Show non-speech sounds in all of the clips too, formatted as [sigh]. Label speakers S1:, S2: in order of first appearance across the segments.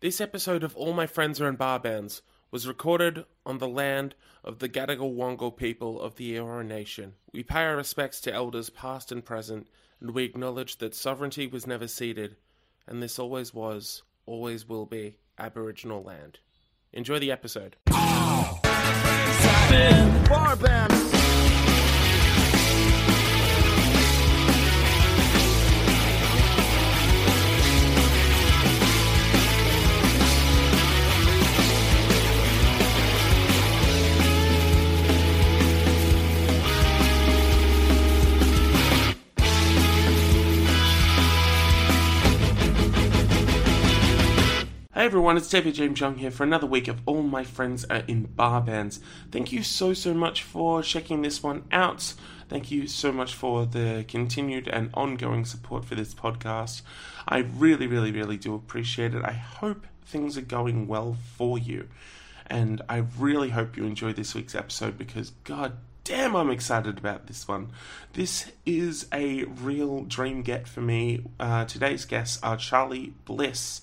S1: This episode of All My Friends Are in Bar Bands was recorded on the land of the Gadigal Wangal people of the Eora Nation. We pay our respects to elders past and present, and we acknowledge that sovereignty was never ceded, and this always was, always will be, Aboriginal land. Enjoy the episode.
S2: Bar
S1: Hey everyone, it's David James Young here for another week of All My Friends Are in Bar Bands. Thank you so, so much for checking this one out. Thank you so much for the continued and ongoing support for this podcast. I really, really, really do appreciate it. I hope things are going well for you. And I really hope you enjoy this week's episode because, god damn, I'm excited about this one. This is a real dream get for me. Uh, today's guests are Charly Bliss.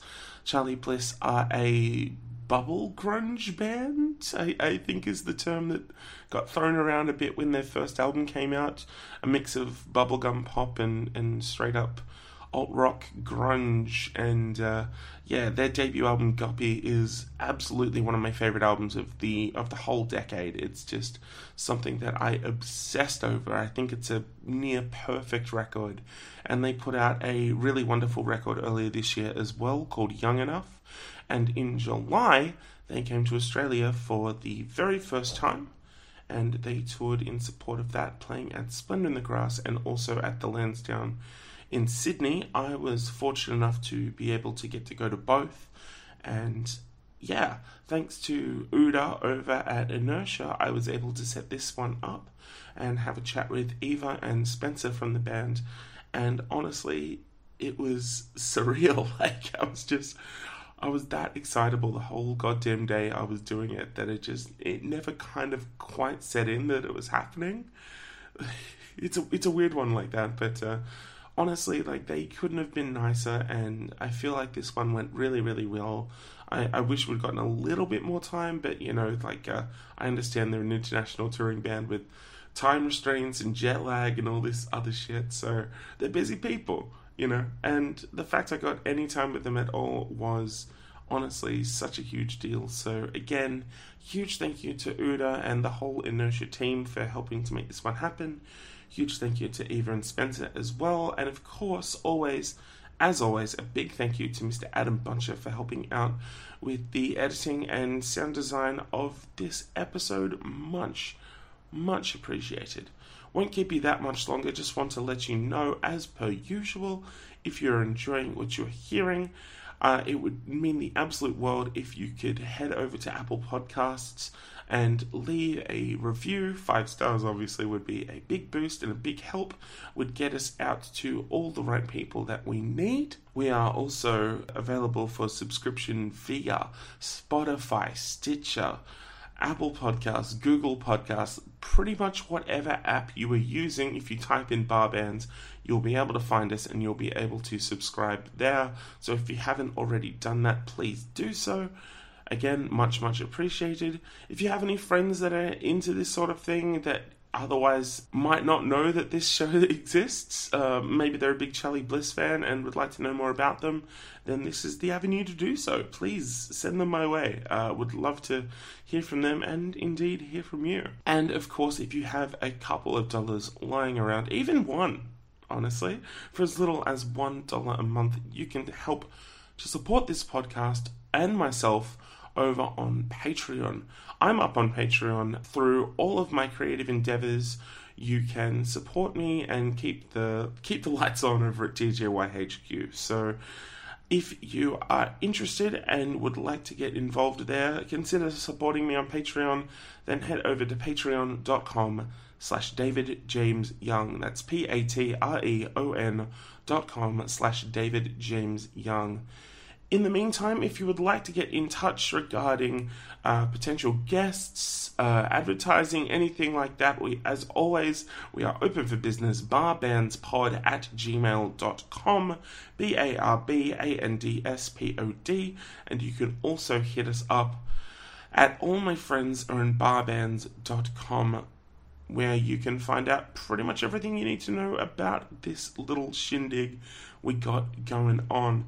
S1: Charly Bliss are a bubble grunge band, I, I think is the term that got thrown around a bit when their first album came out. A mix of bubblegum pop and, and straight up alt rock grunge. And uh, yeah, their debut album Guppy is absolutely one of my favorite albums of the of the whole decade. It's just something that I obsessed over. I think it's a near perfect record. And they put out a really wonderful record earlier this year as well called Young Enough. And in July, they came to Australia for the very first time and they toured in support of that, playing at Splendour in the Grass and also at the Lansdowne in Sydney. I was fortunate enough to be able to get to go to both, and yeah, thanks to Uda over at Inertia, I was able to set this one up and have a chat with Eva and Spencer from the band. And honestly, it was [laughs] surreal. [laughs] Like, I was just, I was that excitable the whole goddamn day I was doing it that it just, it never kind of quite set in that it was happening. [laughs] It's a, it's a weird one like that, but, uh, honestly, like they couldn't have been nicer, and I feel like this one went really, really well. I, I wish we'd gotten a little bit more time, but you know, like uh, I understand they're an international touring band with time restraints and jet lag and all this other shit, so they're busy people, you know. And the fact I got any time with them at all was honestly such a huge deal. So again, huge thank you to Uda and the whole Inertia team for helping to make this one happen. Huge thank you to Eva and Spencer as well. And of course, always, as always, a big thank you to Mr. Adam Buncher for helping out with the editing and sound design of this episode. Much, much appreciated. Won't keep you that much longer, just want to let you know, as per usual, if you're enjoying what you're hearing, uh, it would mean the absolute world if you could head over to Apple Podcasts and leave a review. Five stars obviously would be a big boost and a big help, would get us out to all the right people that we need. We are also available for subscription via Spotify, Stitcher, Apple Podcasts, Google Podcasts, pretty much whatever app you are using. If you type in bar bands, you'll be able to find us and you'll be able to subscribe there. So if you haven't already done that, please do so. Again, much, much appreciated. If you have any friends that are into this sort of thing that otherwise might not know that this show [laughs] exists, uh, maybe they're a big Charly Bliss fan and would like to know more about them, then this is the avenue to do so. Please send them my way. Uh, would love to hear from them and indeed hear from you. And of course, if you have a couple of dollars lying around, even one, honestly, for as little as one dollar a month, you can help to support this podcast and myself over on Patreon. I'm up on Patreon through all of my creative endeavors. You can support me and keep the keep the lights on over at DJYHQ. So if you are interested and would like to get involved there, consider supporting me on Patreon. Then head over to patreon.com slash David James Young. That's P A T R E O N dot com slash David James Young. In the meantime, if you would like to get in touch regarding uh, potential guests, uh, advertising, anything like that, we, as always, we are open for business. Barbandspod at gmail.com, B A R B A N D S P O D, and you can also hit us up at all my friends are in barbands.com where you can find out pretty much everything you need to know about this little shindig we got going on.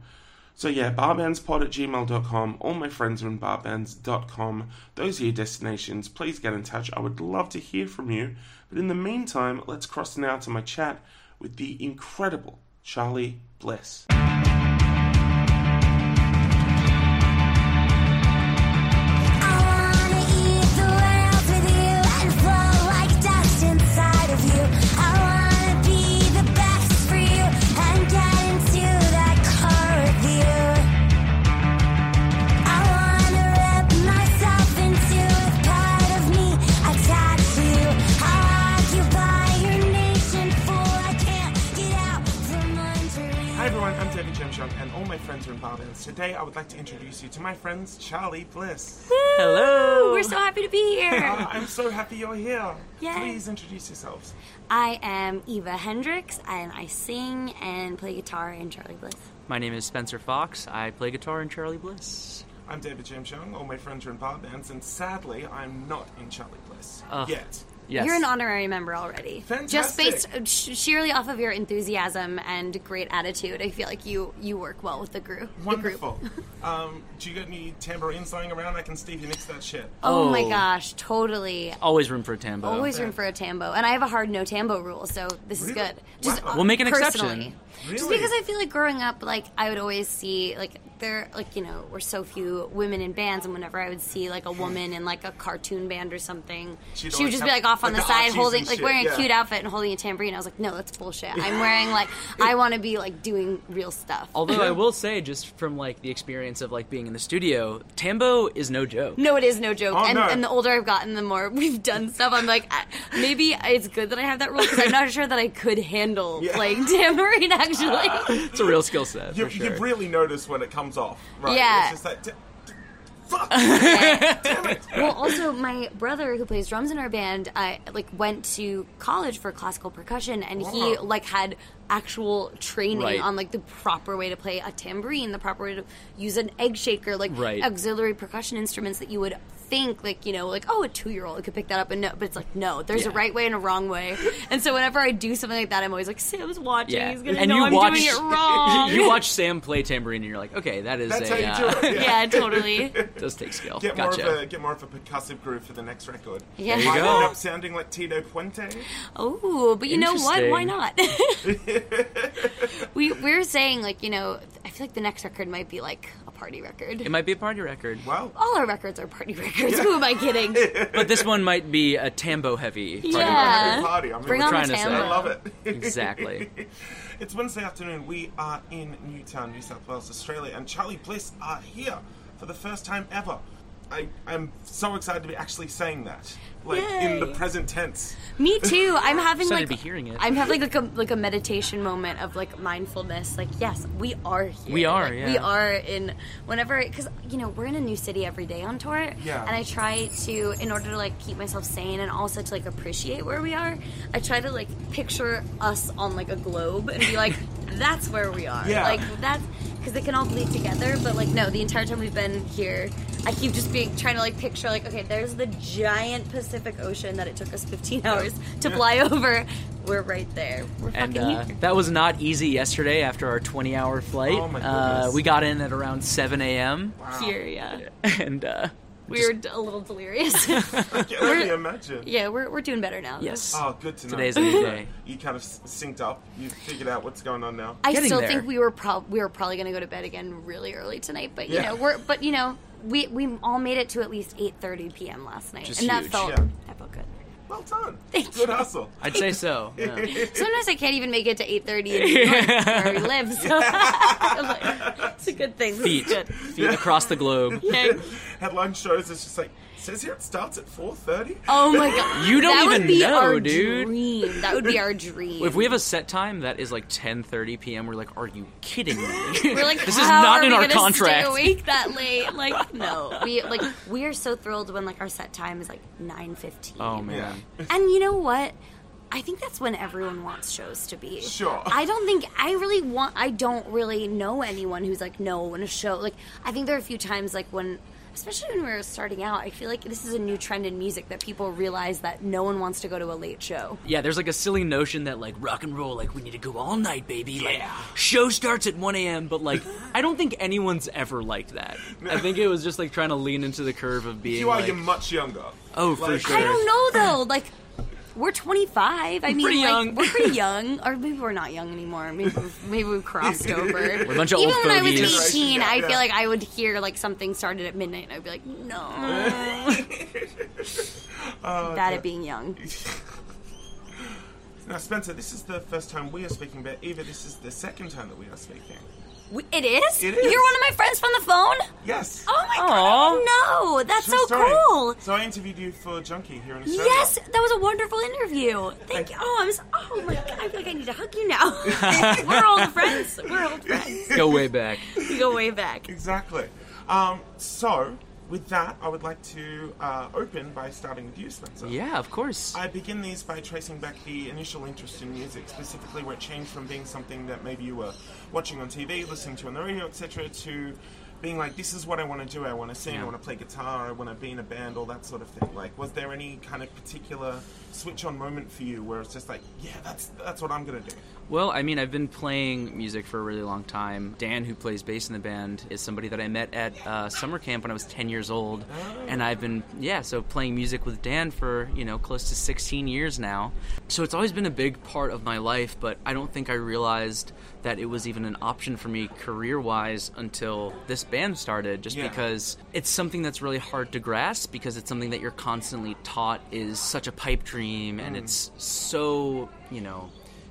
S1: So yeah, barbandspod at gmail.com. All my friends are in barbands.com. Those are your destinations. Please get in touch. I would love to hear from you. But in the meantime, let's cross now to my chat with the incredible Charly Bliss. All my friends are in Barbands. Today I would like to introduce you to my friends Charly Bliss.
S3: Hello.
S4: We're so happy to be here.
S1: Uh, [laughs] I'm so happy you're here.
S4: Yay.
S1: Please introduce yourselves.
S4: I am Eva Hendricks, and I sing and play guitar in Charly Bliss.
S3: My name is Spencer Fox. I play guitar in Charly Bliss.
S1: I'm David James Young. All my friends are in bar bands, and sadly, I'm not in Charly Bliss
S3: Ugh.
S1: yet.
S3: Yes.
S4: You're an honorary member already.
S1: Fantastic.
S4: Just based uh, sh- sheerly off of your enthusiasm and great attitude, I feel like you you work well with the group. the group.
S1: Wonderful. [laughs] um, do you got any tambourines lying around? I can Stevie Nicks that shit.
S4: Oh, my
S3: Oh.
S4: gosh, totally.
S3: Always room for a tambo.
S4: Always room for a tambo, and I have a hard no tambo rule, so this is good. Just
S1: Wow.
S4: uh,
S3: We'll make an
S4: personally.
S3: exception.
S4: Just because I feel like growing up, like I would always see like there, like you know, were so few women in bands, and whenever I would see like a woman in like a cartoon band or something,
S1: She'd
S4: she would just be like off on
S1: like,
S4: the
S1: the
S4: side, holding like
S1: shit,
S4: wearing
S1: yeah.
S4: a cute outfit and holding a tambourine. I was like, no, that's bullshit. I'm wearing like [laughs] I want to be like doing real stuff.
S3: Although I [laughs] will say, just from like the experience of like being in the studio, tambo is no joke.
S4: No, it is no joke.
S1: Oh,
S4: and,
S1: no.
S4: and the older I've gotten, the more [laughs] we've done stuff. I'm like, I, maybe it's good that I have that rule because I'm not sure that I could handle
S1: Yeah.
S4: playing tambourine. Actually, [laughs]
S3: It's a real skill set
S1: You,
S3: sure.
S1: you really notice when it comes off, right?
S4: Yeah.
S1: It's just like, d- d- fuck. [laughs]
S4: well, also my brother who plays drums in our band, I like went to college for classical percussion, and he like had actual training
S3: Right.
S4: on like the proper way to play a tambourine, the proper way to use an egg shaker, like
S3: Right.
S4: auxiliary percussion instruments that you would think like you know like oh a two year old could pick that up and no but it's like no there's a right way and a wrong way [laughs] and so whenever I do something like that I'm always like Sam's watching
S3: yeah,
S4: he's gonna
S3: and
S4: know
S3: you
S4: I'm
S3: watch
S4: doing it [laughs] wrong
S3: you watch Sam play tambourine, and you're like, okay, that is
S1: That's
S3: a
S1: how you
S3: uh,
S1: do it.
S4: yeah [laughs] totally
S3: does take skill.
S1: Get
S3: gotcha.
S1: more of a get more of a percussive groove for the next record.
S4: Yeah. There
S3: you
S1: Might
S3: go.
S1: end up sounding like Tito Puente.
S4: Oh, but you know what? Why not? we we're saying like you know I feel like the next record might be like a party record.
S3: It might be a party record,
S1: Well,
S4: All our records are party records. Who am I kidding? [laughs]
S3: but this one might be a tambo heavy. party
S4: Yeah.
S1: every party. I mean,
S4: Bring
S1: we're
S4: on
S3: trying
S4: the
S3: to say.
S4: tambo.
S1: I love it.
S3: Exactly. [laughs]
S1: it's Wednesday afternoon. We are in Newtown, New South Wales, Australia, and Charly Bliss are here for the first time ever. I am so excited to be actually saying that, like in the present tense.
S4: Me too. I'm [laughs] having
S3: Excited
S4: like
S3: to be hearing it.
S4: I'm having like a like a meditation moment of like mindfulness. Like yes, we are here.
S3: We are,
S4: Like,
S3: yeah.
S4: We are in whenever because you know we're in a new city every day on tour.
S1: Yeah.
S4: And I try to in order to like keep myself sane and also to like appreciate where we are. I try to like picture us on like a globe and be like, [laughs] that's where we are.
S1: Yeah.
S4: Like that's because they can all bleed together. But like no, the entire time we've been here, I keep just being trying to like picture like okay, there's the giant Pacific Ocean that it took us 15 hours to fly over. We're right there. We're
S3: And
S4: fucking
S3: uh,
S4: here.
S3: that was not easy yesterday after our 20 hour flight.
S1: Oh my
S3: uh, we got in at around 7 a.m.
S1: Wow.
S4: Here, yeah. [laughs]
S3: and uh,
S4: We were d- a little delirious. [laughs]
S1: I can only imagine.
S4: yeah, we're, we're doing better now.
S3: yes,
S1: Oh, good to know.
S3: Today's a new [laughs] day.
S1: You kind of s- synced up. You figured out what's going on now.
S4: I
S3: Getting
S4: still
S3: there.
S4: think we were prob- we were probably going to go to bed again really early tonight, but you
S1: Yeah.
S4: know, we're but you know, we we all made it to at least 8:30 p.m. last night.
S3: Which is
S4: and that
S3: huge.
S4: felt
S1: Yeah.
S4: that felt good.
S1: Well done. [laughs]
S4: Thank
S1: Good
S4: you.
S1: hustle.
S3: I'd say so. yeah. [laughs]
S4: Sometimes I can't even make it to 8:30 in New York [laughs] where we live. So I'm like, it's a good thing.
S3: Feet,
S4: good.
S3: feet across the globe.
S4: Okay.
S1: Headline shows it's just like says here it starts at 4.30.
S4: Oh my [laughs] god.
S3: You don't
S4: that
S3: even
S4: would be
S3: know,
S4: our
S3: dude.
S4: Dream. That would be our dream.
S3: If we have a set time that is like 10:30 p.m., we're like, "Are you kidding me?" [laughs]
S4: We're like, [laughs]
S3: this is not
S4: are
S3: in
S4: we
S3: our
S4: gonna
S3: contract.
S4: Stay awake that late? Like, no. We like we are so thrilled when like our set time is like nine fifteen.
S3: Oh man.
S4: And you know what? I think that's when everyone wants shows to be.
S1: Sure.
S4: I don't think I really want. I don't really know anyone who's like no when a show. Like I think there are a few times like when. Especially when we were starting out, I feel like this is a new trend in music that people realize that no one wants to go to a late show.
S3: Yeah, there's like a silly notion that like rock and roll, like we need to go all night, baby. Like show starts at 1 a.m. But like, I don't think anyone's ever liked that. I think it was just like trying to lean into the curve of being
S1: You are,
S3: like,
S1: you're much younger.
S3: oh for
S1: like-
S3: sure.
S4: I don't know though. Like we're 25. I mean,
S3: pretty
S4: like
S3: young.
S4: we're pretty [laughs] young, or maybe we're not young anymore. Maybe we've, maybe we've crossed over. [laughs]
S3: We're a bunch of
S4: Even
S3: old
S4: when I was
S3: fogies.
S4: 18, I
S1: Yeah.
S4: feel like I would hear like something started at midnight, and I'd be like, no. [laughs] Oh, Bad at being young.
S1: Now, Spencer, this is the first time we are speaking, but Eva, this is the second time that we are speaking.
S4: We- It is. You're one of my friends from the phone?
S1: Yes.
S4: Oh my
S3: Aw.
S4: god! No, that's
S1: True
S4: so
S1: story.
S4: cool.
S1: So I interviewed you for Junkee here in Australia.
S4: Yes, that was a wonderful interview. Thank you. Oh, I'm. So, oh my god! I feel like I need to hug you now. [laughs] We're old friends. We're old friends.
S3: Go way back.
S4: We go way back.
S1: Exactly. Um, so, with that, I would like to uh, open by starting with you, Spencer.
S3: Yeah, of course.
S1: I begin these by tracing back the initial interest in music, specifically where it changed from being something that maybe you were watching on TV, listening to on the radio, etc., to being like, this is what I want to do. I want to sing, I want to play guitar, I want to be in a band, all that sort of thing. Like, was there any kind of particular switch on moment for you where it's just like, yeah, that's that's what I'm gonna do?
S3: Well, I mean, I've been playing music for a really long time. Dan, who plays bass in the band, is somebody that I met at uh, summer camp when I was 10 years old. And I've been, yeah, so playing music with Dan for, you know, close to 16 years now. So it's always been a big part of my life, but I don't think I realized that it was even an option for me career wise until this band started, just
S1: Yeah.
S3: because it's something that's really hard to grasp because it's something that you're constantly taught is such a pipe dream and mm. it's so, you know,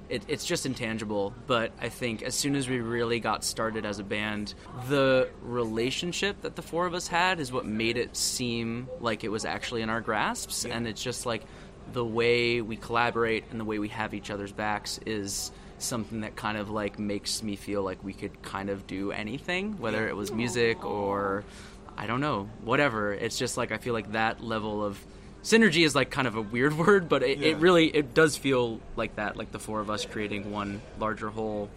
S3: it, it's just intangible. But I think as soon as we really got started as a band, the relationship that the four of us had is what made it seem like it was actually in our grasps. And it's just like the way we collaborate and the way we have each other's backs is something that kind of like makes me feel like we could kind of do anything, whether it was music or I don't know, whatever. It's just like I feel like that level of synergy is like kind of a weird [laughs] word, but it,
S1: Yeah.
S3: it really it does feel like that, like the four of us creating one larger whole.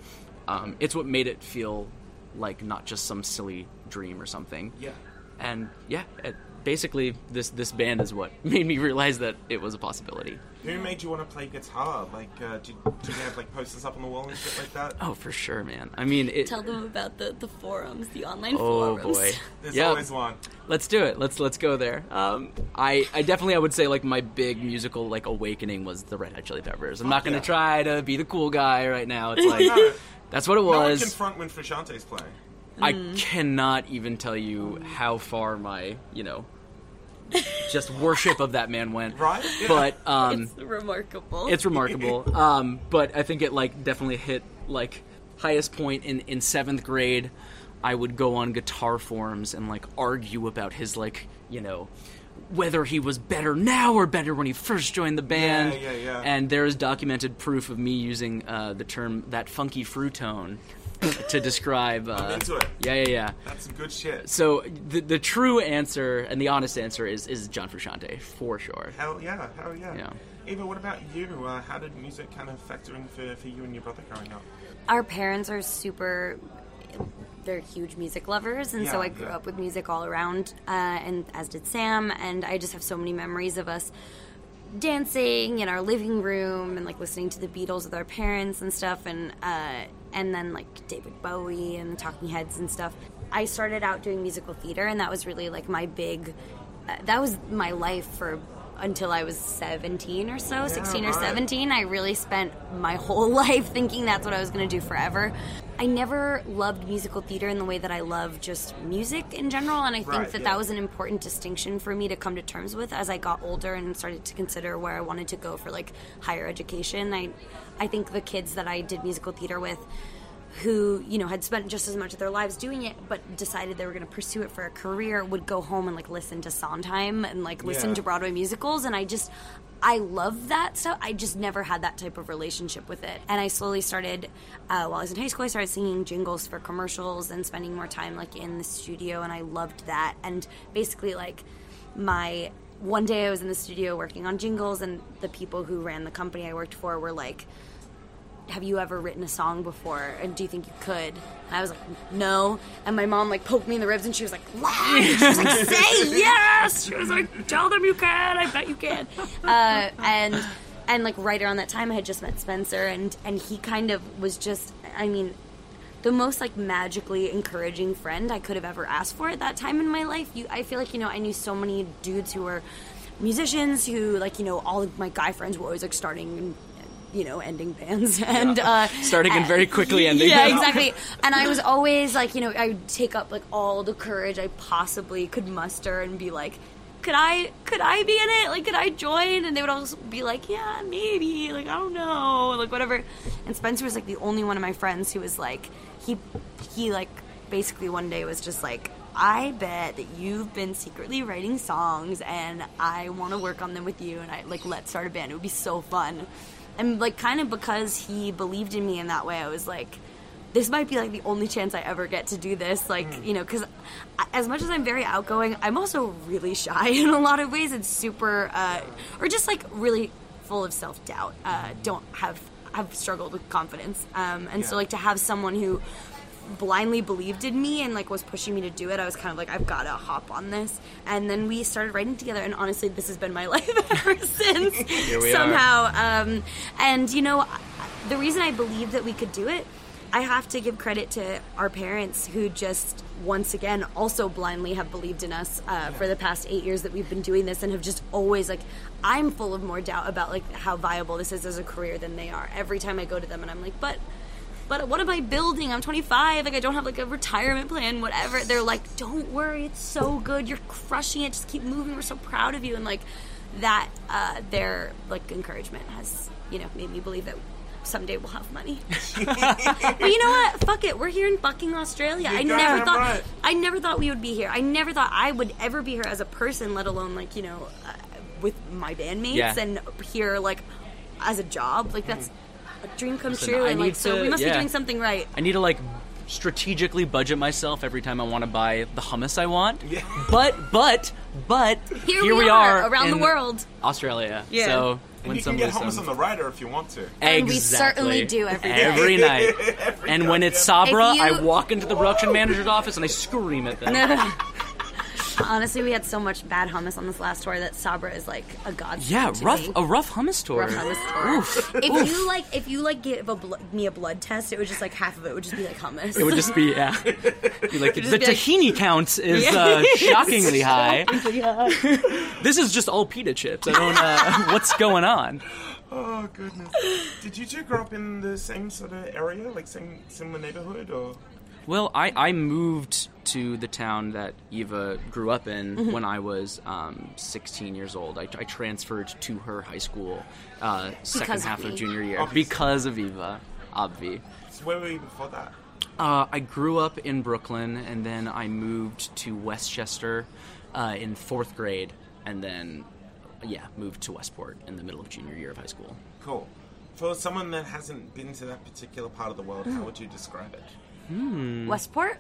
S3: Um, it's what made it feel like not just some silly dream or something.
S1: Yeah.
S3: And yeah, it, basically this this band is what [laughs] made me realize that it was a possibility.
S1: Who made you want to play guitar? Like, uh, did, did you have like posters up on the wall and shit like that?
S3: Oh, for sure, man. I mean, it,
S4: Tell them about the, the forums, the online
S3: oh
S4: forums.
S3: boy,
S1: There's
S3: yeah.
S1: always one.
S3: Let's do it. Let's let's go there. Um, I I definitely I would say like my big musical like awakening was the Red Hot Chili Peppers. I'm not gonna
S1: yeah.
S3: try to be the cool guy right now. It's [laughs] like
S1: No,
S3: that's what it
S1: no one
S3: was.
S1: can front when Frusciante's playing.
S3: I cannot even tell you how far my you know just worship of that man went.
S1: Right? Yeah.
S3: But um,
S4: It's remarkable.
S3: it's remarkable. Um, but I think it like definitely hit like highest point in in seventh grade. I would go on guitar forums and like argue about his like you know whether he was better now or better when he first joined the band.
S1: Yeah, yeah, yeah.
S3: And there is documented proof of me using uh, the term that funky frutone [laughs] to describe. Uh,
S1: I'm into it.
S3: Yeah, yeah, yeah.
S1: That's some good shit.
S3: So the the true answer and the honest answer is is John Frusciante for sure.
S1: Hell yeah, hell yeah.
S3: Yeah.
S1: Eva, what about you? Uh, how did music kind of factor in for, for you and your brother growing up?
S4: Our parents are super. They're huge music lovers, and so I grew
S1: yeah.
S4: up with music all around, uh, and as did Sam. And I just have so many memories of us dancing in our living room and like listening to the Beatles with our parents and stuff, and uh, and then like David Bowie and the Talking Heads and stuff. I started out doing musical theater, and that was really like my big. Uh, that was my life for until I was 17 or so, 16 or
S1: right.
S4: 17. I really spent my [laughs] whole life thinking that's what I was going to do forever. I never loved musical theater in the way that I love just music in general, and I think
S1: Right,
S4: that
S1: yeah.
S4: that was an important distinction for me to come to terms with as I got older and started to consider where I wanted to go for like higher education. I I think the kids that I did musical theater with who you know had spent just as much of their lives doing it but decided they were going to pursue it for a career would go home and like listen to Sondheim and like listen
S1: Yeah.
S4: to Broadway musicals and I just I love that stuff. I just never had that type of relationship with it. And I slowly started uh, while I was in high school I started singing jingles for commercials and spending more time like in the studio and I loved that and basically like my one day I was in the studio working on jingles and the people who ran the company I worked for were like have you ever written a song before? And do you think you could? And i was like no. And my mom like poked me in the ribs and she was like lie she was like [laughs] say yes. She was like tell them you can. I bet you can. Uh, and and like right around that time i had just met spencer and and he kind of was just i mean the most like magically encouraging friend I could have ever asked for at that time in my life. You, I feel like you know I knew so many dudes who were musicians who like you know all of my guy friends were always like starting and you know ending bands [laughs] and uh, [laughs]
S3: Starting and very quickly [laughs] ending bands.
S4: Yeah,
S3: them.
S4: exactly. And I was always like you know I would take up like all the courage I possibly could muster and be like. Could I could I be in it? Like could I join? And they would always be like, Yeah, maybe. Like I don't know. Like whatever. And Spencer was like the only one of my friends who was like he he like basically one day was just like I bet that you've been secretly writing songs and I want to work on them with you and I like let's start a band. It would be so fun. And like kind of because he believed in me in that way, I was like this might be like the only chance I ever get to do this. Like, you know, because as much as I'm very outgoing, I'm also really [laughs] shy in a lot of ways and super, uh, or just like really full of self doubt. Uh, don't have, have struggled with confidence. Um, and so, like, to have someone who blindly believed in me and like was pushing me to do it i was kind of like i've gotta hop on this. And then we started writing together and honestly this has been my [laughs] life ever since. Somehow um, and you know the reason i believe that we could do it i have to give credit to our parents who just once again also blindly have believed in us uh, for the past eight years that we've been doing this and have just always like i'm full of more doubt about like how viable this is as a career than they are. Every time i go to them and i'm like but but what am I building? I'm 25. Like I don't have like a retirement plan. Whatever. They're like, don't worry. It's so good. You're crushing it. Just keep moving. We're so proud of you. And like that, uh, their like encouragement has you know made me believe that someday we'll have money. [laughs] but you know what? Fuck it. We're here in fucking Australia. I
S1: You're
S4: never thought.
S1: right.
S4: I never thought we would be here. I never thought I would ever be here as a person, let alone like you know, uh, with my bandmates
S3: Yeah.
S4: and here like as a job. Like that's a dream come
S3: Listen,
S4: true.
S3: I
S4: and like
S3: need
S4: so,
S3: to-
S4: we must
S3: yeah.
S4: be doing something right.
S3: I need to like strategically budget myself every time I want to buy the hummus I want.
S1: Yeah. [laughs]
S3: But but but
S4: Here we are, around the world.
S3: Australia.
S4: Yeah.
S3: So
S1: And
S3: when
S1: you can get
S3: somebody
S1: hummus on the rider if you want to.
S4: And we certainly do every day.
S3: Every night. [laughs]
S1: Every
S3: and when it's Sabra,
S4: you-
S3: I walk into the production manager's office and I scream at them. [laughs]
S4: Honestly, we had so much bad hummus on this last tour that Sabra is like a god.
S3: Yeah,
S4: to
S3: rough
S4: me.
S3: a rough hummus tour.
S4: rough hummus tour. If you like, if you like give a blo- me a blood test, it would just like half of it would just be like hummus.
S3: It would just be yeah. Be like, [laughs] the
S4: just be like-
S3: tahini count is uh, [laughs] shockingly high. [laughs] this is just all pita chips. I don't. Uh, what's going on?
S1: Oh goodness! Did you two grow up in the same sort of area, like same similar neighborhood, or?
S3: Well, I, I moved to the town that Eva grew up in
S4: Mm-hmm.
S3: when I was um, 16 years old. I, I transferred to her high school uh, second
S4: of
S3: half of junior year
S1: Obviously.
S3: because of Eva, obvi.
S1: So where were you before that?
S3: Uh, I grew up in Brooklyn, and then I moved to Westchester uh, in fourth grade, and then, yeah, moved to Westport in the middle of junior year of high school.
S1: Cool. For someone that hasn't been to that particular part of the world,
S4: Mm.
S1: how would you describe it?
S4: Westport,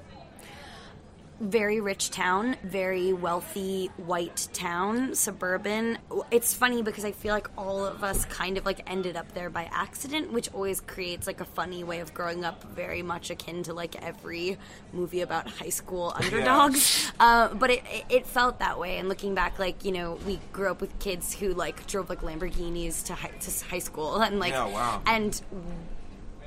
S4: very rich town, very wealthy white town, suburban. It's funny because I feel like all of us kind of like ended up there by accident, which always creates like a funny way of growing up, very much akin to like every movie about high school [laughs] underdogs. Uh, but it, it, it felt that way. And looking back, like you know, we grew up with kids who like drove like Lamborghinis to high, to high school, and like
S1: Yeah, wow.
S4: and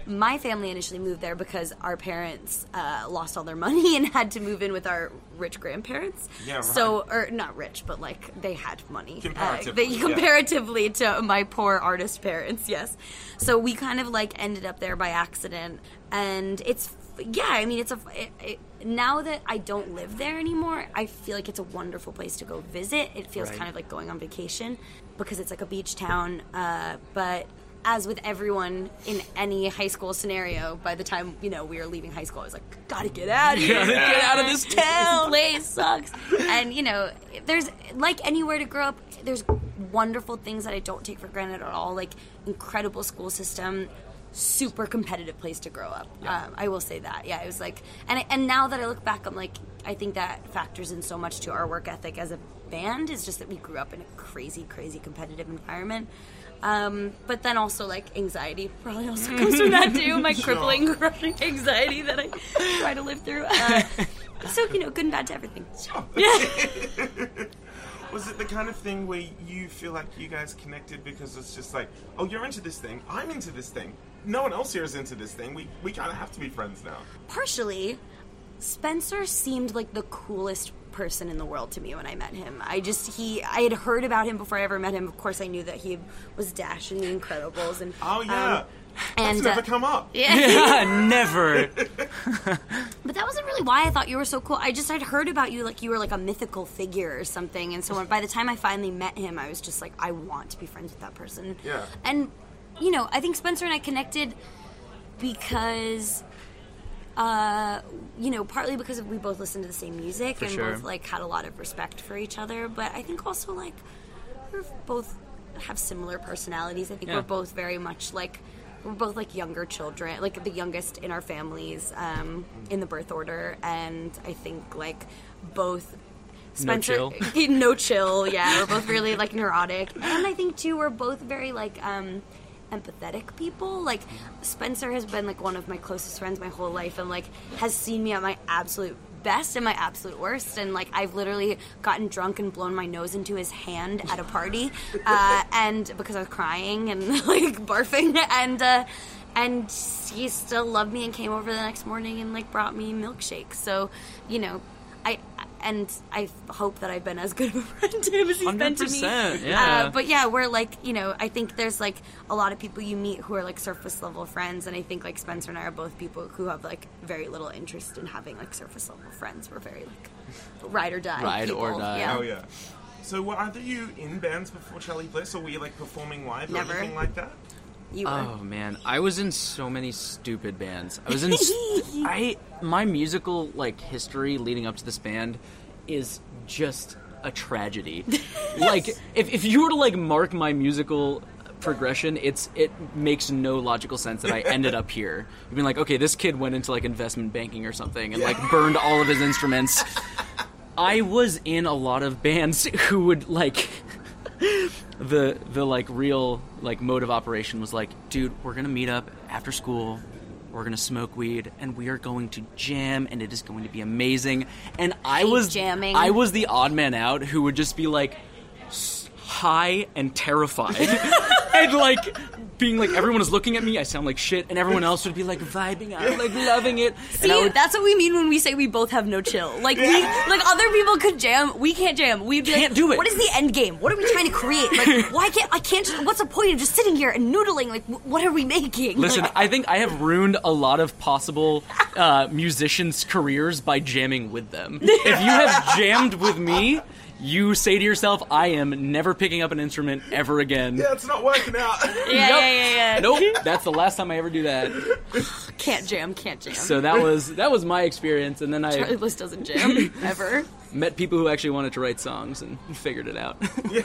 S4: my family initially moved there because our parents uh, lost all their money [laughs] and had to move in with our rich grandparents.
S1: Yeah, right.
S4: So, or not rich, but like they had money.
S1: Comparatively,
S4: Uh, they-
S1: yeah.
S4: comparatively to my poor artist parents, yes. So we kind of like ended up there by accident, and it's yeah. I mean, it's a it, it, now that I don't live there anymore. I feel like it's a wonderful place to go visit. It feels
S3: Right.
S4: kind of like going on vacation because it's like a beach town, uh, but as with everyone in any high school scenario, by the time you know we were leaving high school, I was like, "Gotta get out of here!
S3: Get out of this [laughs] town.
S4: This place sucks." And you know, there's like anywhere to grow up. There's wonderful things that I don't take for granted at all. Like incredible school system, super competitive place to grow up. Um, I will say that. Yeah, it was like, and I, and now that I look back, I'm like, I think that factors in so much to our work ethic as a band. Is just that we grew up in a crazy, crazy competitive environment. Um, but then also like anxiety probably also [laughs] comes from that too. My crippling, [laughs] crushing anxiety that I try to live through. Uh, [laughs] so you know, good and bad to everything. Yeah.
S1: Was it the kind of thing where you feel like you guys connected because it's just like, oh, you're into this thing, I'm into this thing, no one else here is into this thing. We we kind of have to be friends now.
S4: partially spencer seemed like the coolest person in the world to me when i met him i just he i had heard about him before i ever met him of course i knew that he was dash in the incredibles and
S1: Oh yeah,
S4: um,
S1: that's
S4: and
S1: never
S4: uh,
S1: come up.
S4: yeah. [laughs] [laughs]
S3: Never. [laughs]
S4: but that wasn't really why i thought you were so cool i just i'd heard about you like you were like a mythical figure or something and so by the time i finally met him i was just like i want to be friends with that person
S1: Yeah.
S4: and you know i think spencer and i connected because uh, you know, partly because we both listened to the same music and
S3: sure.
S4: both like had a lot of respect for each other, but I think also like we're both have similar personalities. I think
S3: Yeah.
S4: we're both very much like we're both like younger children, like the youngest in our families um, in the birth order, and I think like both. Spencer,
S3: chill. [laughs]
S4: no chill. Yeah, we're both really like neurotic, and I think too we're both very like um, empathetic people. Like Spencer has been like one of my closest friends my whole life, and like has seen me at my absolute best and my absolute worst. And like I've literally gotten drunk and blown my nose into his hand at a party, [laughs] uh, and because I was crying and [laughs] like barfing, and uh, and he still loved me and came over the next morning and like brought me milkshakes. So you know. I and I hope that I've been as good of a [laughs] friend to him as he's been to me.
S3: yeah.
S4: Uh, but yeah, we're like, you know, I think there's like a lot of people you meet who are like surface level friends, and I think like Spencer and I are both people who have like very little interest in having like surface level friends. We're very like ride or die.
S3: Ride or die.
S4: Yeah.
S1: Oh yeah. So were either you in bands before Charly Bliss, or were you like performing live or anything like that?
S4: You were.
S3: Oh man, I was in so many stupid bands. I was in. s- [laughs] I my musical like history leading up to this band is just a tragedy. [laughs] like if if you were to like mark my musical progression, it's it makes no logical sense that I ended up here. You've been like, okay, this kid went into like investment banking or something and like burned all of his instruments. [laughs] I was in a lot of bands who would like [laughs] the the like real like mode of operation was like, dude, we're gonna meet up after school. We're gonna smoke weed and we are going to jam and it is going to be amazing. And I was
S4: jamming.
S3: I was the odd man out who would just be like high and terrified [laughs] and like being like everyone is looking at me. I sound like shit, and everyone else would be like vibing out, like loving it.
S4: See,
S3: and would,
S4: that's what we mean when we say we both have no chill. Like we, like other people could jam, we can't jam. We'd
S3: Can't
S4: like,
S3: do it.
S4: What is the end game? What are we trying to create? Like, [laughs] why can't I can't? Just, what's the point of just sitting here and noodling? Like, what are we making?
S3: Listen,
S4: Like,
S3: I think I have ruined a lot of possible uh, musicians' careers by jamming with them. [laughs] If you have jammed with me, you say to yourself, "I am never picking up an instrument ever again."
S1: Yeah, it's not working out. [laughs]
S4: yeah, yeah, yeah, yeah.
S3: Nope, that's the last time I ever do that. [laughs]
S4: Can't jam, can't jam.
S3: So that was that was my experience, and then I
S4: Charlie
S3: I
S4: Bliss doesn't [laughs] jam ever.
S3: met people who actually wanted to write songs and figured it out. yeah.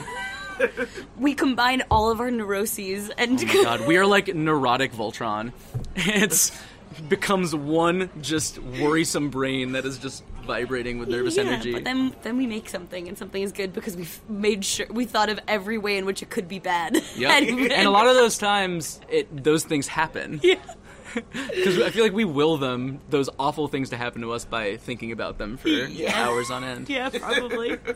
S4: We combine all of our neuroses and oh
S3: God, we are like neurotic Voltron. It's becomes one just worrisome brain that is just vibrating with nervous
S4: yeah,
S3: energy.
S4: But then, then we make something, and something is good because we've made sure we thought of every way in which it could be bad.
S3: Yep. [laughs]
S4: and,
S3: and a lot of those times, it those things happen.
S4: yeah. [laughs]
S3: Because I feel like we will them those awful things to happen to us by thinking about them for hours on end.
S4: Yeah, probably. [laughs]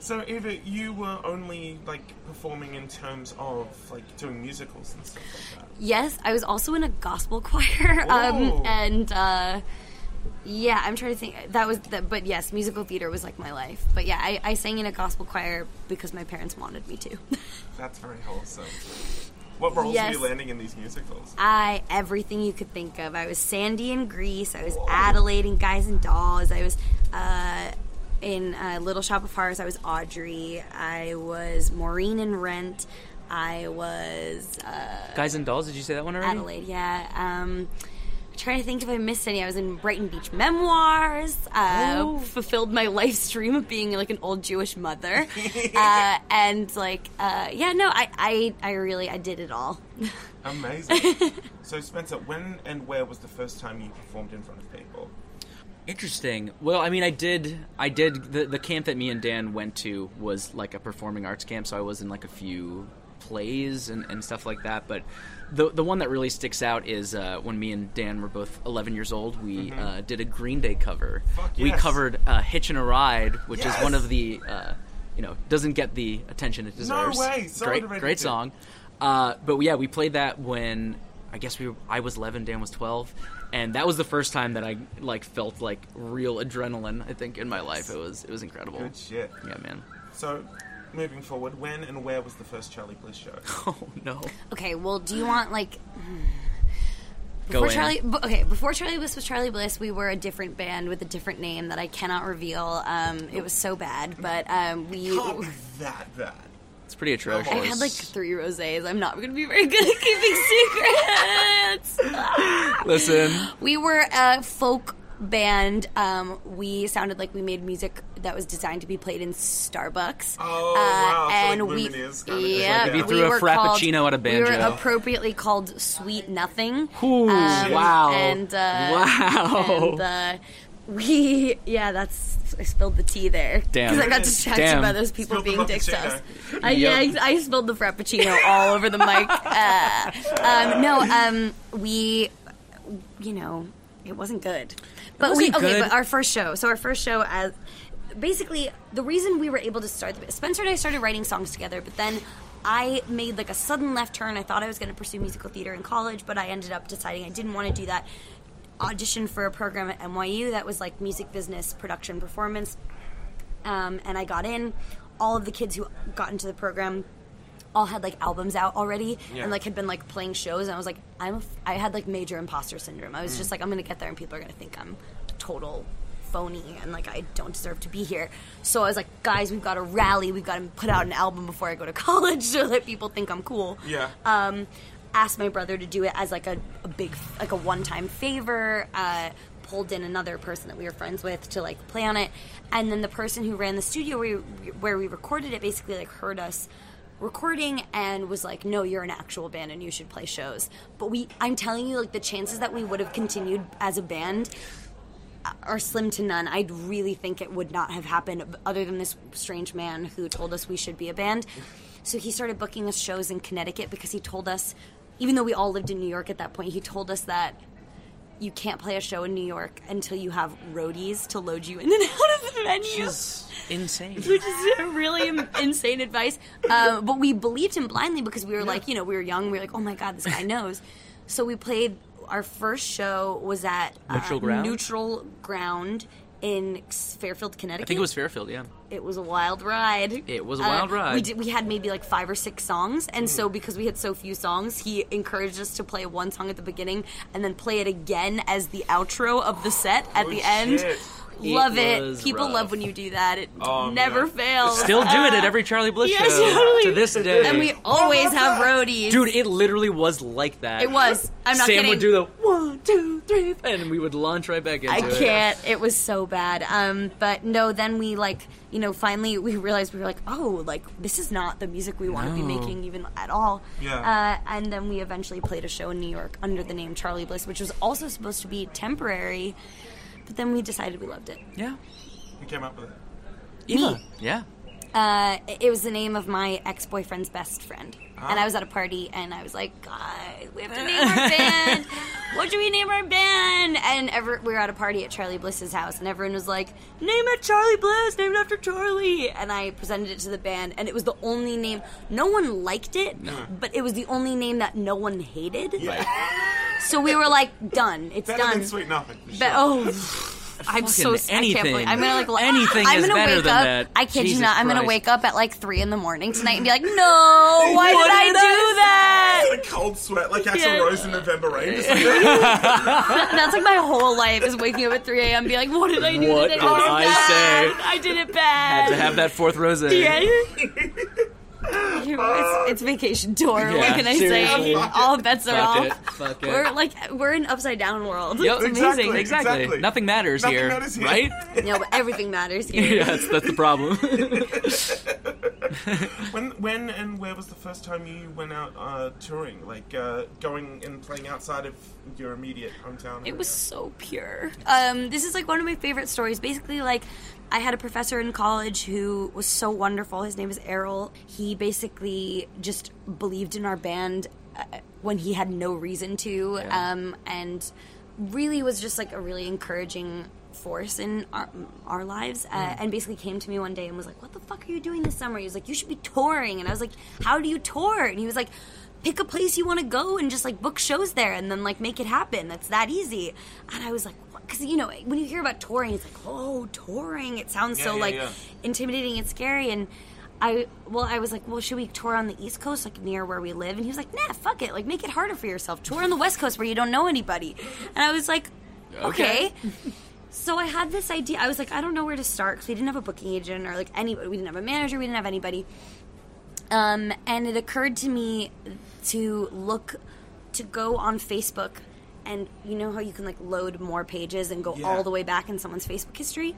S1: So, Eva, you were only like performing in terms of like doing musicals and stuff like that.
S4: yes, I was also in a gospel choir, um,
S1: Oh.
S4: and uh, yeah, I'm trying to think. That was, the, but yes, musical theater was like my life. But yeah, I, I sang in a gospel choir because my parents wanted me to. [laughs]
S1: That's very wholesome. What roles
S4: Yes.
S1: were you landing in these musicals?
S4: I everything you could think of. I was Sandy in Grease. I was Adelaide in Guys and Dolls. I was uh, in uh, Little Shop of Horrors. I was Audrey. I was Maureen in Rent. I was uh,
S3: Guys and Dolls. Did you say that one already?
S4: Adelaide. Yeah. Um, trying to think if I missed any. I was in Brighton Beach Memoirs. Uh,
S3: Oh.
S4: Fulfilled my [laughs] life dream of being like an old Jewish mother. [laughs] uh, and like, uh, yeah, no, I, I, I really, I did it all. [laughs]
S1: Amazing. so, Spencer, when and where was the first time you performed in front of people?
S3: Interesting. Well, I mean, I did. I did. The the camp that me and Dan went to was like a performing arts camp, so I was in like a few plays and, and stuff like that. But the the one that really sticks out is uh, when me and Dan were both 11 years old. We uh, did a Green Day cover.
S1: Mm-hmm. Fuck
S3: We
S1: yes.
S3: covered uh, "Hitchin' a Ride," which is one of the uh, you know doesn't get the attention it deserves.
S1: No way, so
S3: great great song. Uh, but yeah, we played that when I guess we were, I was 11, Dan was 12, and that was the first time that I like felt like real adrenaline. I think in my life, it was it was incredible.
S1: Good shit.
S3: Yeah, man.
S1: So, moving forward, when and where was the first Charly Bliss show? [laughs]
S3: Oh no.
S4: Okay, well, do you want like
S3: Go
S4: before
S3: in.
S4: Charlie? b- Okay, before Charly Bliss was Charly Bliss, we were a different band with a different name that I cannot reveal. Um, it was so bad, but um, we.
S1: Can't that bad.
S3: It's pretty atrocious.
S4: I had like three rosés. I'm not going to be very good at keeping [laughs] secrets.
S3: Listen,
S4: we were a folk band. Um, we sounded like we made music that was designed to be played in Starbucks.
S1: Oh, wow. So, like,
S4: and we,
S1: kind of
S4: yeah,
S1: thing. If you
S3: threw
S4: we
S3: a
S4: were
S3: Frappuccino
S4: called,
S3: at a
S4: We were appropriately called Sweet Nothing.
S3: Ooh,
S4: Um,
S3: wow.
S4: And uh,
S3: Wow.
S4: And uh, we, yeah, that's I spilled the tea there
S3: Damn.
S4: because I got distracted
S3: Damn.
S4: by those people
S1: Spilled
S4: being dicks to us. I, yeah, I, I spilled the frappuccino all over the mic. [laughs] Uh, um, no, um, we, you know, it wasn't good. But we
S3: wasn't
S4: okay.
S3: good.
S4: But our first show. So our first show as basically the reason we were able to start the Spencer and I started writing songs together, but then I made like a sudden left turn. I thought I was going to pursue musical theater in college, but I ended up deciding I didn't want to do that. Auditioned for a program at NYU that was like music business production performance, um, and I got in. All of the kids who got into the program all had like albums out already
S1: Yeah.
S4: and like had been like playing shows and I was like I'm a f- I had like major imposter syndrome. I was just like I'm going to get there and people are going to think I'm total phony and like I don't deserve to be here. So I was like guys, we've got to rally. We've got to put out an album before I go to [laughs] college so that people think I'm cool.
S1: Yeah.
S4: Um asked my brother to do it as like a, a big like a one-time favor uh pulled in another person that we were friends with to like play on it and then the person who ran the studio where we, where we recorded it basically like heard us recording and was like no you're an actual band and you should play shows but we i'm telling you like the chances that we would have continued as a band are slim to none. I really think it would not have happened other than this strange man who told us we should be a band. So he started booking us shows in Connecticut because he told us, even though we all lived in New York at that point, he told us that you can't play a show in New York until you have roadies to load you in and [laughs] out of the venue.
S3: Is insane.
S4: Which is really insane advice. Um, but we believed him blindly because we were like, you know, we were young. We were like, oh my God, this guy knows. So we played, our first show was at uh,
S3: Neutral Ground?
S4: Neutral Ground in Fairfield, Connecticut.
S3: I think it was Fairfield. Yeah.
S4: It was a wild ride.
S3: It was a wild ride.
S4: We did. We had maybe like five or six songs, and
S1: Hmm.
S4: so because we had so few songs, he encouraged us to play one song at the beginning and then play it again as the outro of the set at
S1: Holy
S4: the end.
S1: Shit.
S4: Love
S3: It
S4: it. People
S3: rough.
S4: love when you do that. It
S1: Oh,
S4: never
S1: man.
S4: fails.
S3: Still do it at every Charly Bliss
S4: yes,
S3: show
S4: totally.
S3: to this day.
S4: And we always have roadies.
S3: Dude, it literally was like that.
S4: It was. I'm not
S3: Sam
S4: kidding.
S3: would do the one, two, three, and we would launch right back into
S4: I
S3: it.
S4: I can't. It was so bad. Um, but no, then we like, you know, finally we realized we were like, oh, like this is not the music we want to be making even at all.
S1: Yeah.
S4: Uh, and then we eventually played a show in New York under the name Charly Bliss, which was also supposed to be temporary. But then we decided we loved it.
S3: Yeah.
S1: Who came up with it?
S3: Eva. Yeah.
S4: Uh, it- it was the name of my ex boyfriend's best friend.
S1: Ah.
S4: And I was at a party and I was like, God, we have to name our band. [laughs] What should we name our band? And ever, we were at a party at Charlie Bliss's house and everyone was like, name it Charlie Bliss, name it after Charlie. And I presented it to the band and it was the only name, no one liked it, but it was the only name that no one hated. Yeah. So we were like, done, it's
S1: Better
S4: done.
S1: than Sweet Nothing. for
S4: But
S1: sure.
S4: oh, [laughs] I'm so
S3: Fucking
S4: I can't believe
S3: anything.
S4: I'm gonna like li- [laughs]
S3: Anything
S4: I'm
S3: is
S4: gonna
S3: better
S4: wake
S3: than
S4: up.
S3: that.
S4: I kid you
S3: Jesus
S4: not. I'm gonna wake up at like three in the morning tonight and be like, [laughs] no, why
S3: What
S4: did I
S3: did
S4: do
S3: I
S4: that?
S1: a cold sweat like Axl
S4: Yeah.
S1: Rose in November Rain. [laughs] Just like,
S4: That's like my whole life is waking up at 3 a.m. and be like, what did I do
S3: What
S4: today?
S3: did
S4: Oh,
S3: I say?
S4: I did it bad.
S3: Had to have that fourth rose.
S4: Yeah. It's, it's vacation tour.
S3: Yeah,
S4: what can I
S3: seriously.
S4: say? All bets are
S3: Fuck
S4: off.
S3: it. Fuck it.
S4: We're like we're in upside down world.
S3: Yep,
S4: It's amazing.
S1: Exactly.
S3: Exactly.
S1: exactly.
S3: Nothing matters
S1: Nothing
S3: here,
S1: matters here.
S3: right? [laughs]
S4: No, but everything matters [laughs] here.
S3: yeah, that's, that's the problem. [laughs]
S1: When, when, and where was the first time you went out uh, touring? Like uh, going and playing outside of your immediate hometown?
S4: It was so pure. Um, this is like one of my favorite stories. Basically, like I had a professor in college who was so wonderful. His name is Errol. He basically just believed in our band uh, when he had no reason to,
S3: Yeah.
S4: um, and really was just like a really encouraging force in our, our lives uh, and basically came to me one day and was like what the fuck are you doing this summer he was like you should be touring and i was like how do you tour and he was like pick a place you want to go and just like book shows there and then like make it happen that's that easy and i was like because you know when you hear about touring it's like oh touring it sounds so
S1: yeah,
S4: like
S1: yeah.
S4: intimidating and scary and I well, I was like, well, should we tour on the East Coast, like near where we live? And he was like, nah, fuck it, like make it harder for yourself. Tour on the West Coast where you don't know anybody. And I was like, okay. so I had this idea. I was like, I don't know where to start because we didn't have a booking agent or like anybody. We didn't have a manager. We didn't have anybody. Um, and it occurred to me to look to go on Facebook. And you know how you can like load more pages and go
S1: Yeah.
S4: all the way back in someone's Facebook history.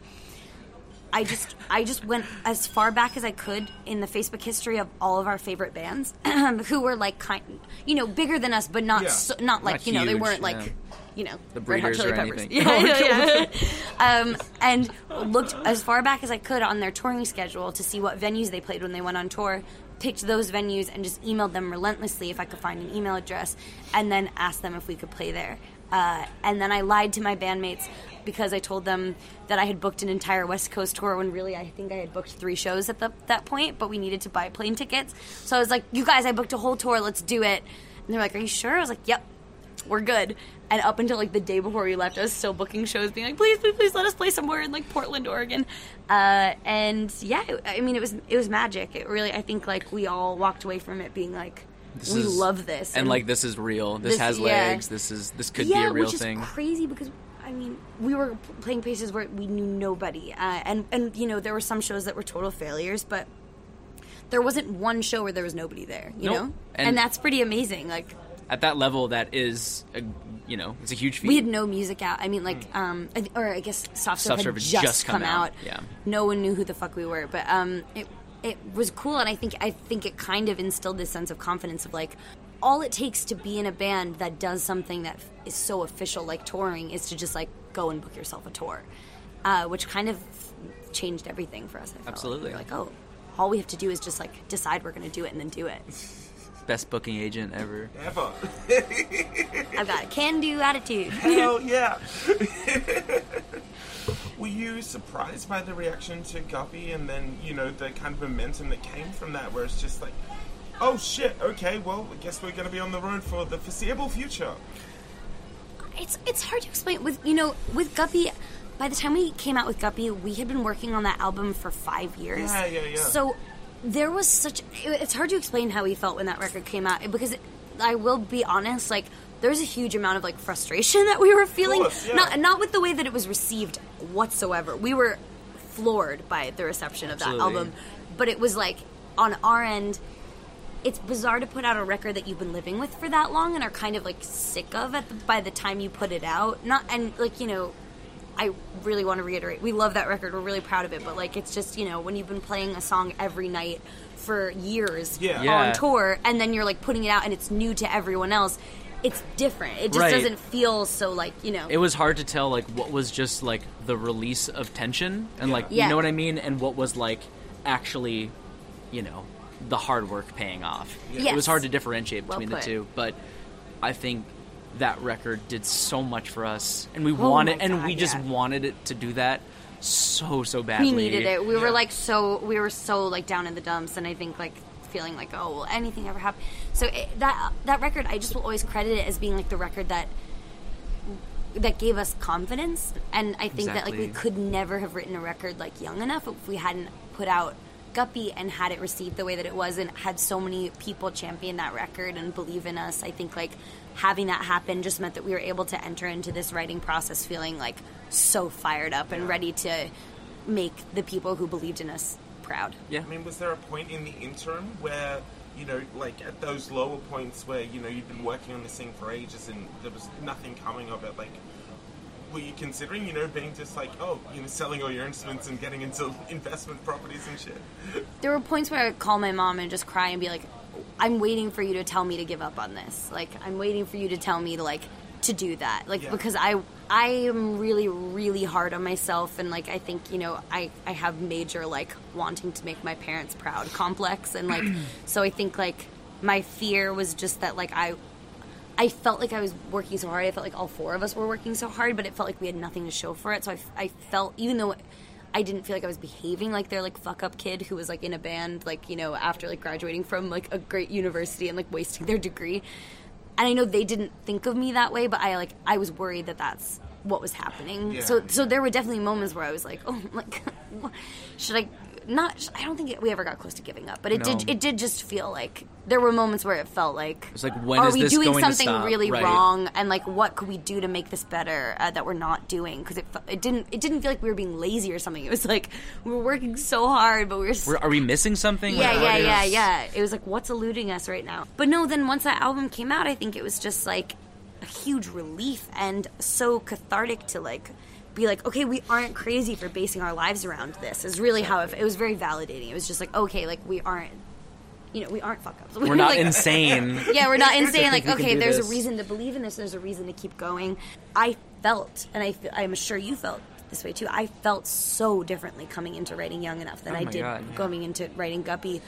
S4: I just I just went as far back as I could in the Facebook history of all of our favorite bands [clears throat] who were like kind you know bigger than us but not
S1: Yeah.
S4: so, not like
S3: Not
S4: you know they weren't like
S3: yeah.
S4: you know
S3: The
S4: Red Hot Chili
S3: or
S4: Peppers.
S3: anything. [laughs]
S4: Yeah, yeah, yeah. [laughs] um, and looked as far back as I could on their touring schedule to see what venues they played when they went on tour. Picked those venues and just emailed them relentlessly if I could find an email address, and then asked them if we could play there. Uh, and then I lied to my bandmates because I told them that I had booked an entire West Coast tour when really I think I had booked three shows at the, that point, but we needed to buy plane tickets. So I was like, "You guys, I booked a whole tour. Let's do it." And they're like, "Are you sure?" I was like, "Yep." we're good. And up until like the day before we left, I was still booking shows, being like, please, please, please let us play somewhere in like Portland, Oregon. Uh, and yeah, I mean, it was it was magic. It really, I think like we all walked away from it being like,
S3: This
S4: we
S3: is-
S4: love this,
S3: and like this is real. This,
S4: This-
S3: has
S4: yeah.
S3: legs. This is this could
S4: yeah,
S3: be a real
S4: which is
S3: thing.
S4: crazy because. I mean, we were playing places where we knew nobody, uh, and and you know there were some shows that were total failures, but there wasn't one show where there was nobody there, you
S3: Nope.
S4: know,
S3: And-
S4: and that's pretty amazing. Like
S3: At that level, that is, a, you know, it's a huge feat.
S4: we had no music out. I mean, like, um, or I guess Soft Serve
S3: Soft
S4: had
S3: Serve had
S4: just,
S3: just come
S4: come
S3: out,
S4: out.
S3: yeah.
S4: no one knew who the fuck we were, but um, it it was cool, and I think I think it kind of instilled this sense of confidence of like, all it takes to be in a band that does something that is so official, like touring, is to just like go and book yourself a tour, uh, which kind of changed everything for us.
S3: Absolutely.
S4: We were like, oh, all we have to do is just like decide we're going to do it and then do it. [laughs]
S3: Best booking agent ever.
S1: Ever. [laughs]
S4: I've got a can-do attitude.
S1: Hell yeah. [laughs] Were you surprised by the reaction to Guppy and then, you know, the kind of momentum that came from that where it's just like, oh shit, okay, well, I guess we're going to be on the road for the foreseeable future.
S4: it's it's hard to explain with you know with Guppy. By the time we came out with Guppy, we had been working on that album for five years.
S1: Yeah, yeah, yeah.
S4: So there was such. It's hard to explain how we felt when that record came out because I will be honest, like there was a huge amount of like frustration that we were feeling.
S1: course, yeah.
S4: Not not with the way that it was received whatsoever. We were floored by the reception of that album, but it was like on our end it's bizarre to put out a record that you've been living with for that long and are kind of like sick of at the, by the time you put it out. Not and like you know, I really want to reiterate, we love that record. We're really proud of it. But like, it's just you know, when you've been playing a song every night for years
S1: Yeah.
S3: Yeah.
S4: on tour, and then you're like putting it out and it's new to everyone else. It's different. It just
S3: Right.
S4: doesn't feel so like you know.
S3: It was hard to tell like what was just like the release of tension and like
S4: Yeah.
S3: you know what I mean, and what was like actually, you know, the hard work paying off. It
S4: Yes.
S3: was hard to differentiate
S4: Well
S3: between the two, but I think that record did so much for us, and we
S4: Oh
S3: wanted,
S4: my
S3: and
S4: God,
S3: we just wanted it to do that so so badly.
S4: we needed it. We
S1: Yeah.
S4: were like so we were so like down in the dumps, and I think like feeling like oh will anything ever happen? So it, that that record, I just will always credit it as being like the record that that gave us confidence, and I think that like we could never have written a record like young enough if we hadn't put out. Guppy and had it received the way that it was, and had so many people champion that record and believe in us. I think like having that happen just meant that we were able to enter into this writing process feeling like so fired up and ready to make the people who believed in us proud.
S3: Yeah.
S1: I mean, was there a point in the interim where you know, like at those lower points where you know you've been working on this thing for ages and there was nothing coming of it, like. Were you considering, you know, being just like, oh, you know, selling all your instruments and getting into [laughs] investment properties and shit?
S4: there were points where I'd call my mom and just cry and be like, I'm waiting for you to tell me to give up on this. Like, I'm waiting for you to tell me to, like, to do that. Like,
S1: Yeah.
S4: because I, I am really, really hard on myself. And, like, I think, you know, I, I have major, like, wanting to make my parents proud complex. And, like, [clears throat] so I think, like, my fear was just that, like, I, I felt like I was working so hard. I felt like all four of us were working so hard, but it felt like we had nothing to show for it. So I, I felt, even though I didn't feel like I was behaving like their like fuck up kid who was like in a band, like you know, after like graduating from like a great university and like wasting their degree. And I know they didn't think of me that way, but I like I was worried that that's what was happening.
S1: Yeah.
S4: So so there were definitely moments where I was like, oh, like [laughs] should I? Not. I don't think we ever got close to giving up, but it
S3: No.
S4: did. It did just feel like there were moments where it felt like
S3: It's like, when
S4: are
S3: is
S4: we
S3: this
S4: doing
S3: going to
S4: something
S3: stop?
S4: really
S3: Right.
S4: wrong and like what could we do to make this better uh, that we're not doing because it, fe- it didn't it didn't feel like we were being lazy or something it was like we were working so hard but we were
S3: We're- are we missing something?
S4: yeah
S3: Like,
S4: yeah
S3: what
S4: yeah
S3: is-
S4: yeah it was like what's eluding us right now but no then once that album came out i think it was just like a huge relief and so cathartic to like be like okay we aren't crazy for basing our lives around this is really how it, it was very validating it was just like okay like we aren't you know we aren't fuck ups [laughs]
S3: We're not
S4: like,
S3: insane. [laughs]
S4: yeah, we're not [laughs] insane. Like, okay, there's
S3: this.
S4: a reason to believe in this. There's a reason to keep going. I felt, and I, I'm sure you felt this way too. I felt so differently coming into writing Young Enough than
S3: Oh
S4: I did
S3: God, yeah.
S4: going into writing Guppy,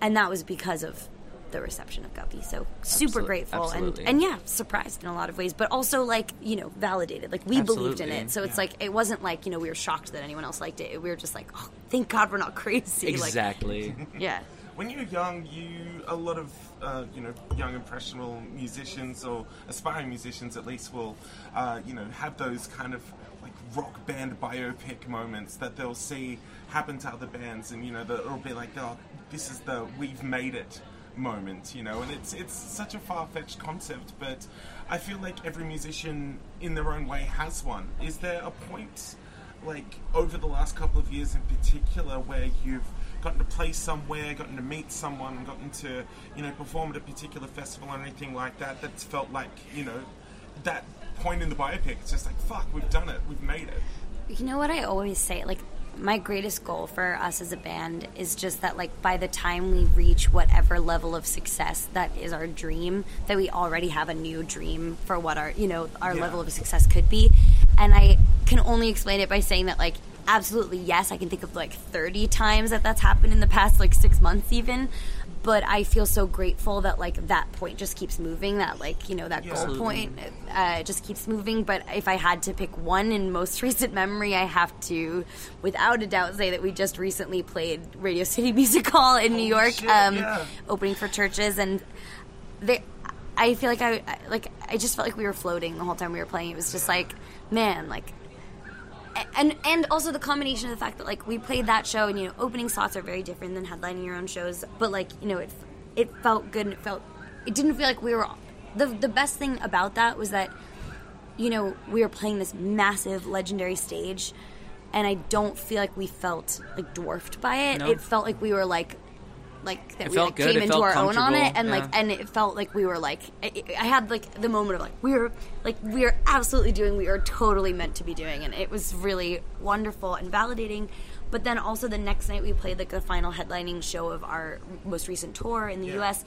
S4: and that was because of the reception of Guppy. So super
S3: Absolute-
S4: grateful
S3: absolutely.
S4: and and yeah, surprised in a lot of ways, but also like you know validated. Like we believed in it, so it's like it wasn't like you know we were shocked that anyone else liked it. We were just like, oh, thank God we're not crazy.
S3: Exactly.
S4: Like, [laughs] yeah.
S1: When you're young, you a lot of uh, you know young impressionable musicians or aspiring musicians at least will uh, you know have those kind of like rock band biopic moments that they'll see happen to other bands, and you know that it'll be like, oh, this is the we've made it moment, you know, and it's it's such a far fetched concept, but I feel like every musician in their own way has one. Is there a point? like over the last couple of years in particular where you've gotten to play somewhere, gotten to meet someone, gotten to, you know, perform at a particular festival or anything like that that's felt like, you know, that point in the biopic, it's just like, fuck, we've done it, we've made it.
S4: You know what I always say? Like, my greatest goal for us as a band is just that, like, by the time we reach whatever level of success that is our dream, that we already have a new dream for what our, you know, our
S1: Yeah.
S4: level of success could be. And I can only explain it by saying that, like, absolutely yes, I can think of like 30 times that that's happened in the past, like, six months even. But I feel so grateful that, like, that point just keeps moving, that, like, you know, that
S1: Yeah.
S4: goal point uh, it just keeps moving. But if I had to pick one in most [laughs] recent memory, I have to, without a doubt, say that we just recently played Radio City [laughs] Music Hall in New York,
S1: shit,
S4: um,
S1: yeah.
S4: opening for CHVRCHES, and they. I feel like I- like I just felt like we were floating the whole time we were playing. It was just like, man, like and and also the combination of the fact that like we played that show and you know opening slots are very different than headlining your own shows but like you know it it felt good and it felt it didn't feel like we were the the best thing about that was that you know we were playing this massive legendary stage and I don't feel like we felt like dwarfed by it
S3: No.
S4: it felt like we were like like that
S3: It
S4: we like
S3: good,
S4: came
S3: it
S4: into our own on it and like and it felt like we were like I, I had like the moment of like we were like we are absolutely doing we are totally meant to be doing and it was really wonderful and validating. But then also the next night we played like the final headlining show of our most recent tour in the
S1: Yeah.
S4: US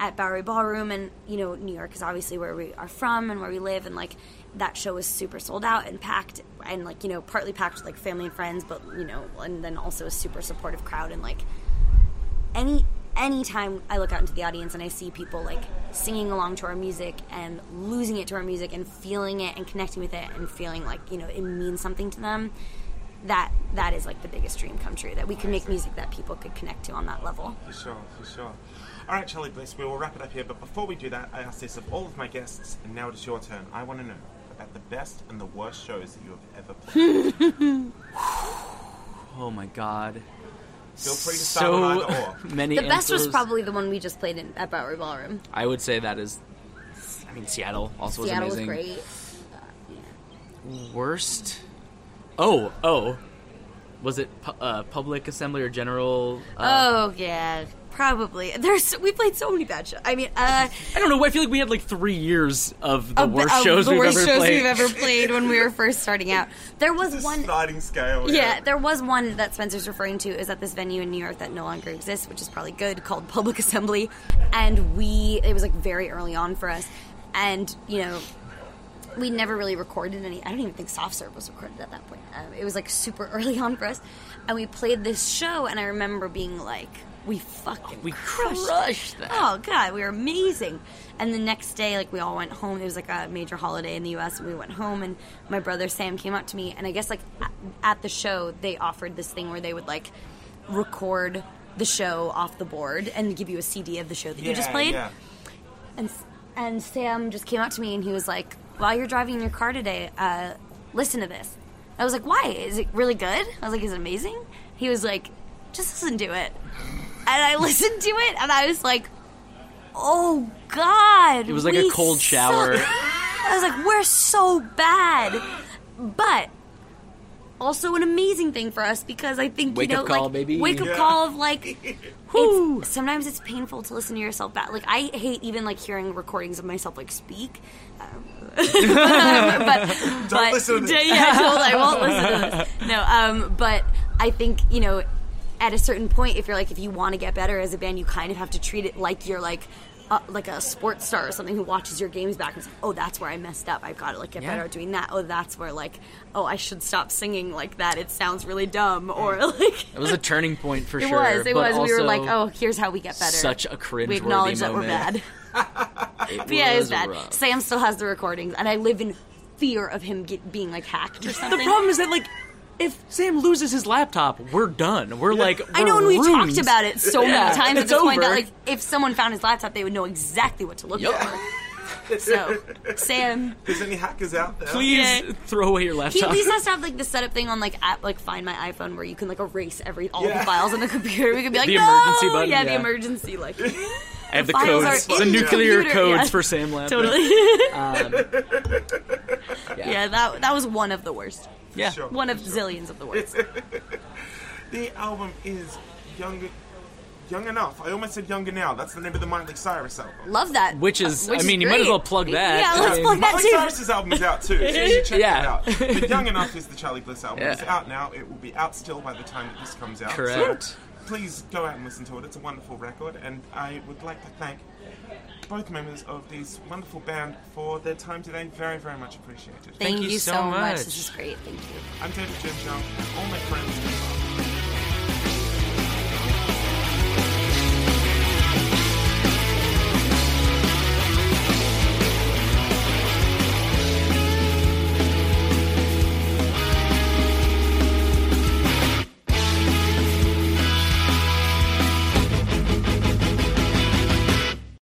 S4: at Bowery Ballroom and you know New York is obviously where we are from and where we live and like that show was super sold out and packed and like you know partly packed with like family and friends but you know and then also a super supportive crowd and like any anytime I look out into the audience and I see people like singing along to our music and losing it to our music and feeling it and connecting with it and feeling like you know it means something to them that that is like the biggest dream come true that we can make music that people could connect to on that level
S1: For sure, for sure. All right, Charly Bliss, we will wrap it up here. But before we do that, I ask this of all of my guests, and now it is your turn. I want to know about the best and the worst shows that you have ever played. [laughs]
S3: Oh my god.
S1: Feel free to start
S3: so
S1: on either or. [laughs]
S3: many.
S4: the best was
S3: answers.
S4: probably the one we just played in at Bowery Ballroom
S3: I would say that is. I mean, Seattle also
S4: Seattle
S3: was
S4: was
S3: amazing.
S4: great
S3: Worst. Oh, oh. was it pu- uh, public assembly or general? Uh,
S4: Oh yeah, probably. There's we played so many bad shows. I mean, uh,
S3: I don't know. I feel like we had like three years of the
S4: a-
S3: worst
S4: of
S3: shows
S4: the
S3: we've
S4: worst
S3: ever
S4: shows
S3: played.
S4: we've ever [laughs] played when we were first starting out. There was
S1: It's
S4: one.
S1: sliding scale.
S4: Yeah, there was one that Spencer's referring to is at this venue in New York that no longer exists, which is probably good, called Public [laughs] Assembly. And we, it was like very early on for us. And, you know, we never really recorded any, I don't even think Soft Serve was recorded at that point. Um, it was like super [laughs] early on for us. And we played this show, and I remember being like, we fucking
S3: We
S4: crushed,
S3: crushed that.
S4: Oh god, we were amazing. And the next day, like we all went home. It was like a major holiday in the U.S. and we went home. And my brother Sam came up to me, and I guess like at- the show they offered this thing where they would like record the show off the board and give you a CD of the show that you just played.
S1: yeah.
S4: And and Sam just came up to me and he was like, "While you're driving in your car today, uh, listen to this." I was like, "Why? Is it really good?" I was like, "Is it amazing?" He was like, "Just listen to it." And I [laughs] listened to it and I was like, "Oh God!"
S3: It was like a
S4: we
S3: cold shower.
S4: suck." I was like, "We're so bad," but also an amazing thing for us because I think
S3: Wake
S4: you know,
S3: up call,
S4: like,
S3: baby.
S4: wake up
S1: Yeah.
S4: call of like. [laughs]
S3: Whew.
S4: It's, sometimes it's painful to listen to yourself back. Like I hate even like hearing recordings of myself like speak. Um, [laughs] but but
S1: listen to this.
S4: yeah, totally. I won't listen to this. No, um, but I think you know, at a certain point, if you're like, if you want to get better as a band, you kind of have to treat it like you're like. Uh, like a sports star or something who watches your games back and says, "Oh, that's where I messed up. I've got to like get
S3: Yeah.
S4: better at doing that. Oh, that's where like, oh, I should stop singing like that. It sounds really dumb." Or like,
S3: It was a turning point for [laughs]
S4: it
S3: sure.
S4: was. It was. We were like, "Oh, here's how we get better."
S3: such a cringe.
S4: we acknowledge that
S3: moment.
S4: we're bad. [laughs]
S3: It
S4: But [laughs] yeah, it was bad.
S3: rough.
S4: Sam still has the recordings, and I live in fear of him get, being like hacked or something.
S3: The problem is that like, if Sam loses his laptop, we're done. We're like,
S4: I know, and
S3: we're
S4: talked about it so
S3: Yeah,
S4: many times at
S3: it's
S4: this point that
S3: over.
S4: like if someone found his laptop, they would know exactly what to look
S3: Yup.
S4: for. [laughs] So, Sam,
S1: There's any hackers out there?
S3: Please
S4: Yeah.
S3: throw away your laptop.
S4: he at least [laughs] has to have like the setup thing on like app like Find My iPhone where you can like erase every all
S1: Yeah.
S4: the files on the computer. We could be like
S3: The
S4: no!
S3: emergency button,
S4: yeah, the emergency like [laughs]
S3: I have the
S4: files
S3: codes, the
S4: in the
S3: nuclear
S4: computer,
S3: codes
S4: yeah.
S3: for Sam laptop.
S4: totally.
S3: Um, yeah.
S4: yeah, that that was one of the worst.
S3: Yeah.
S1: Sure.
S4: One of zillions of the worst. [laughs]
S1: The album is young, young enough. I almost said younger now. That's the name of the Miley Cyrus album.
S4: Love that.
S3: Which is-
S4: Which
S3: I mean, you might as well plug that.
S4: Yeah, let's
S3: mean,
S4: plug that
S1: Miley
S4: too.
S1: Cyrus's album is out too, so you should [laughs] check
S3: Yeah.
S1: it out. But Young Enough is the Charly Bliss album.
S3: Yeah.
S1: It's out now. It will be out still by the time that this comes out.
S3: Correct.
S1: So please go out and listen to it. It's a wonderful record, and I would like to thank both members of this wonderful band for their time today. Very, very much appreciated.
S4: Thank,
S3: you
S4: you
S3: so
S4: so much.
S3: much.
S4: This is great. Thank you.
S1: I'm David James Young. All my friends.